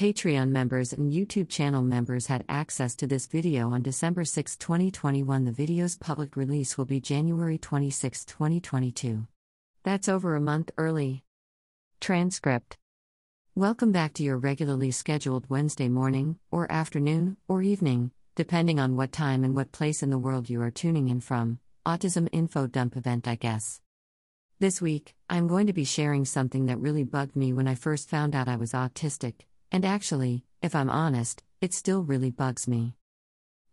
Patreon members and YouTube channel members had access to this video on December 6, 2021. The video's public release will be January 26, 2022. That's over a month early. Transcript Welcome back to your regularly scheduled Wednesday morning, or afternoon, or evening, depending on what time and what place in the world you are tuning in from. Autism Info Dump event, I guess. This week, I'm going to be sharing something that really bugged me when I first found out I was autistic and actually, if I'm honest, it still really bugs me.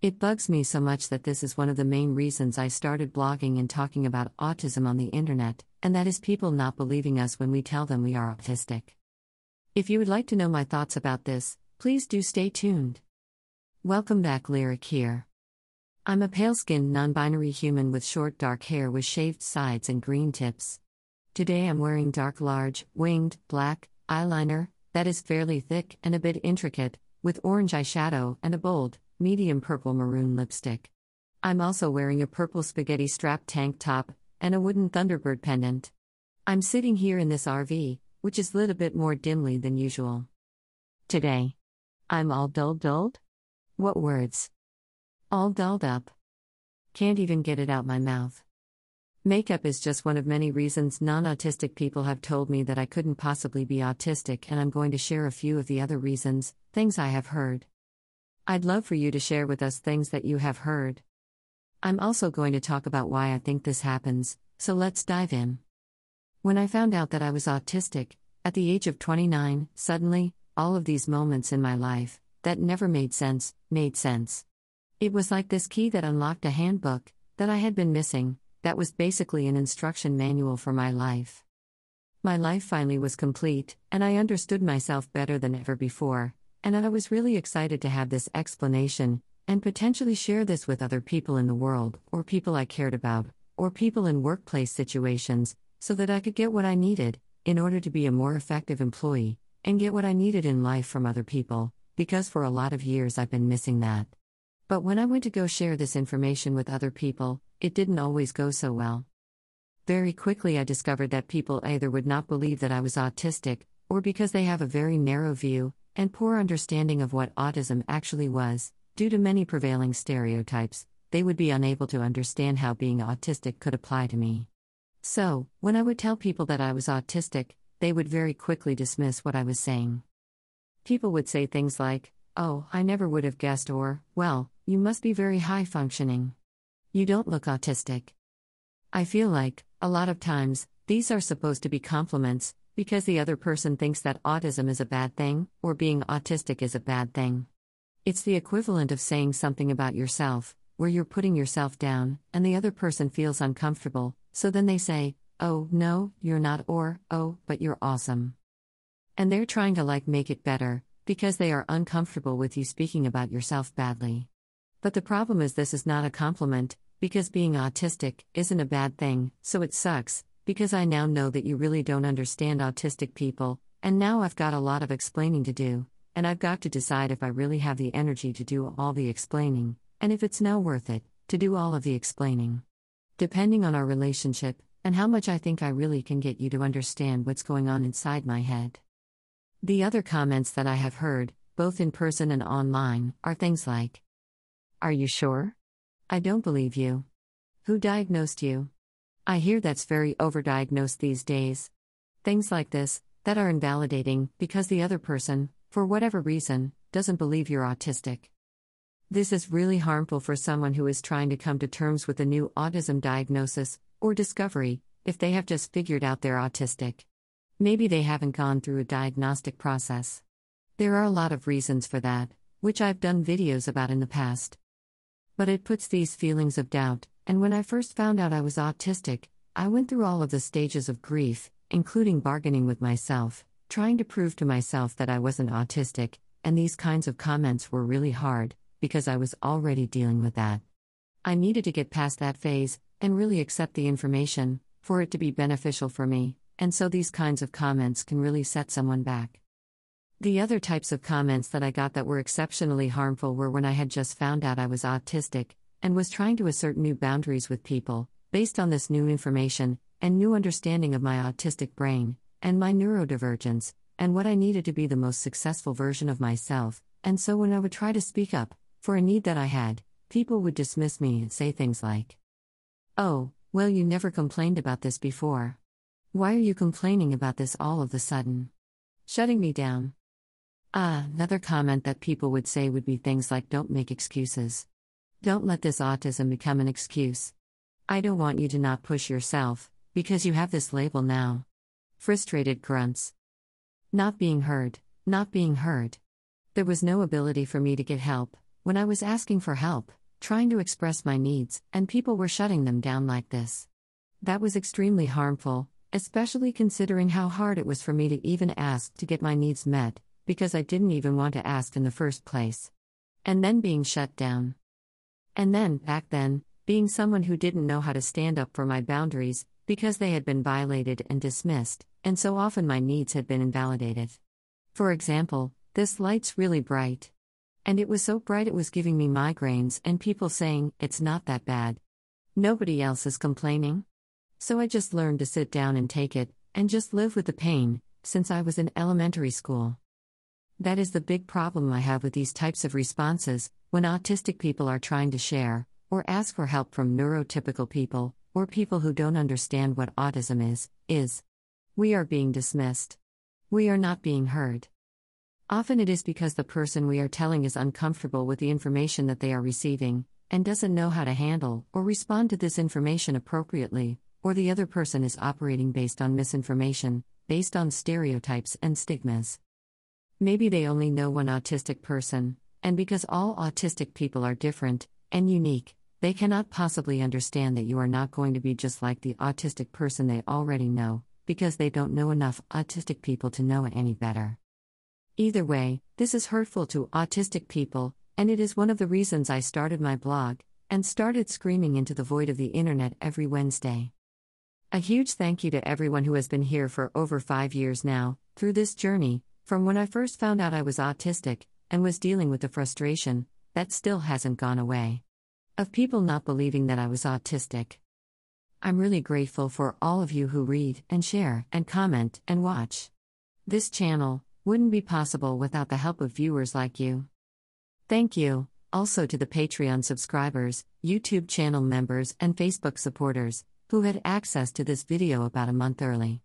It bugs me so much that this is one of the main reasons I started blogging and talking about autism on the internet, and that is people not believing us when we tell them we are autistic. If you would like to know my thoughts about this, please do stay tuned. Welcome back, Lyric here. I'm a pale skinned, non binary human with short dark hair with shaved sides and green tips. Today I'm wearing dark, large, winged, black eyeliner, that is fairly thick and a bit intricate, with orange eyeshadow and a bold, medium purple maroon lipstick. I'm also wearing a purple spaghetti strap tank top and a wooden Thunderbird pendant. I'm sitting here in this RV, which is lit a bit more dimly than usual. Today, I'm all dull dulled? What words? All dulled up. Can't even get it out my mouth. Makeup is just one of many reasons non autistic people have told me that I couldn't possibly be autistic, and I'm going to share a few of the other reasons, things I have heard. I'd love for you to share with us things that you have heard. I'm also going to talk about why I think this happens, so let's dive in. When I found out that I was autistic, at the age of 29, suddenly, all of these moments in my life, that never made sense, made sense. It was like this key that unlocked a handbook that I had been missing, that was basically an instruction manual for my life. My life finally was complete, and I understood myself better than ever before, and I was really excited to have this explanation and potentially share this with other people in the world, or people I cared about, or people in workplace situations, so that I could get what I needed in order to be a more effective employee and get what I needed in life from other people, because for a lot of years I've been missing that. But when I went to go share this information with other people, it didn't always go so well. Very quickly, I discovered that people either would not believe that I was autistic, or because they have a very narrow view and poor understanding of what autism actually was, due to many prevailing stereotypes, they would be unable to understand how being autistic could apply to me. So, when I would tell people that I was autistic, they would very quickly dismiss what I was saying. People would say things like, Oh, I never would have guessed, or, Well, you must be very high functioning. You don't look autistic. I feel like, a lot of times, these are supposed to be compliments, because the other person thinks that autism is a bad thing, or being autistic is a bad thing. It's the equivalent of saying something about yourself, where you're putting yourself down, and the other person feels uncomfortable, so then they say, Oh, no, you're not, or, Oh, but you're awesome. And they're trying to like make it better, because they are uncomfortable with you speaking about yourself badly. But the problem is, this is not a compliment, because being autistic isn't a bad thing, so it sucks, because I now know that you really don't understand autistic people, and now I've got a lot of explaining to do, and I've got to decide if I really have the energy to do all the explaining, and if it's now worth it, to do all of the explaining. Depending on our relationship, and how much I think I really can get you to understand what's going on inside my head. The other comments that I have heard, both in person and online, are things like, are you sure? I don't believe you. Who diagnosed you? I hear that's very overdiagnosed these days. Things like this, that are invalidating because the other person, for whatever reason, doesn't believe you're autistic. This is really harmful for someone who is trying to come to terms with a new autism diagnosis or discovery if they have just figured out they're autistic. Maybe they haven't gone through a diagnostic process. There are a lot of reasons for that, which I've done videos about in the past. But it puts these feelings of doubt, and when I first found out I was autistic, I went through all of the stages of grief, including bargaining with myself, trying to prove to myself that I wasn't autistic, and these kinds of comments were really hard, because I was already dealing with that. I needed to get past that phase, and really accept the information, for it to be beneficial for me, and so these kinds of comments can really set someone back. The other types of comments that I got that were exceptionally harmful were when I had just found out I was autistic and was trying to assert new boundaries with people, based on this new information and new understanding of my autistic brain and my neurodivergence, and what I needed to be the most successful version of myself, and so when I would try to speak up for a need that I had, people would dismiss me and say things like, Oh, well, you never complained about this before. Why are you complaining about this all of a sudden? Shutting me down. Ah, another comment that people would say would be things like don't make excuses. Don't let this autism become an excuse. I don't want you to not push yourself, because you have this label now. Frustrated grunts. Not being heard, not being heard. There was no ability for me to get help when I was asking for help, trying to express my needs, and people were shutting them down like this. That was extremely harmful, especially considering how hard it was for me to even ask to get my needs met, because I didn't even want to ask in the first place. And then being shut down. And then, back then, being someone who didn't know how to stand up for my boundaries, because they had been violated and dismissed, and so often my needs had been invalidated. For example, this light's really bright. And it was so bright it was giving me migraines, and people saying, it's not that bad. Nobody else is complaining. So I just learned to sit down and take it, and just live with the pain, since I was in elementary school. That is the big problem I have with these types of responses when autistic people are trying to share, or ask for help from neurotypical people, or people who don't understand what autism is, is. We are being dismissed. We are not being heard. Often it is because the person we are telling is uncomfortable with the information that they are receiving, and doesn't know how to handle or respond to this information appropriately, or the other person is operating based on misinformation, based on stereotypes and stigmas. Maybe they only know one autistic person, and because all autistic people are different and unique, they cannot possibly understand that you are not going to be just like the autistic person they already know, because they don't know enough autistic people to know any better. Either way, this is hurtful to autistic people, and it is one of the reasons I started my blog and started screaming into the void of the internet every Wednesday. A huge thank you to everyone who has been here for over five years now, through this journey, from when I first found out I was autistic and was dealing with the frustration that still hasn't gone away of people not believing that I was autistic. I'm really grateful for all of you who read and share and comment and watch. This channel wouldn't be possible without the help of viewers like you. Thank you, also to the Patreon subscribers, YouTube channel members, and Facebook supporters who had access to this video about a month early.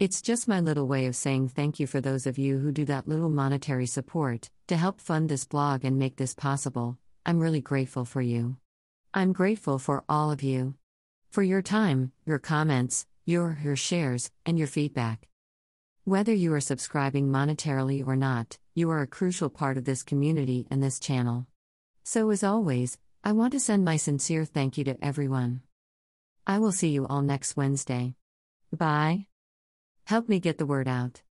It's just my little way of saying thank you for those of you who do that little monetary support to help fund this blog and make this possible. I'm really grateful for you. I'm grateful for all of you. For your time, your comments, your, your shares, and your feedback. Whether you are subscribing monetarily or not, you are a crucial part of this community and this channel. So, as always, I want to send my sincere thank you to everyone. I will see you all next Wednesday. Bye. Help me get the word out.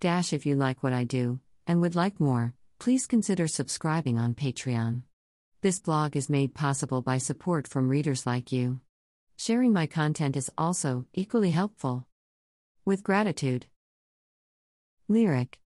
Dash if you like what I do, and would like more, please consider subscribing on Patreon. This blog is made possible by support from readers like you. Sharing my content is also equally helpful. With gratitude. Lyric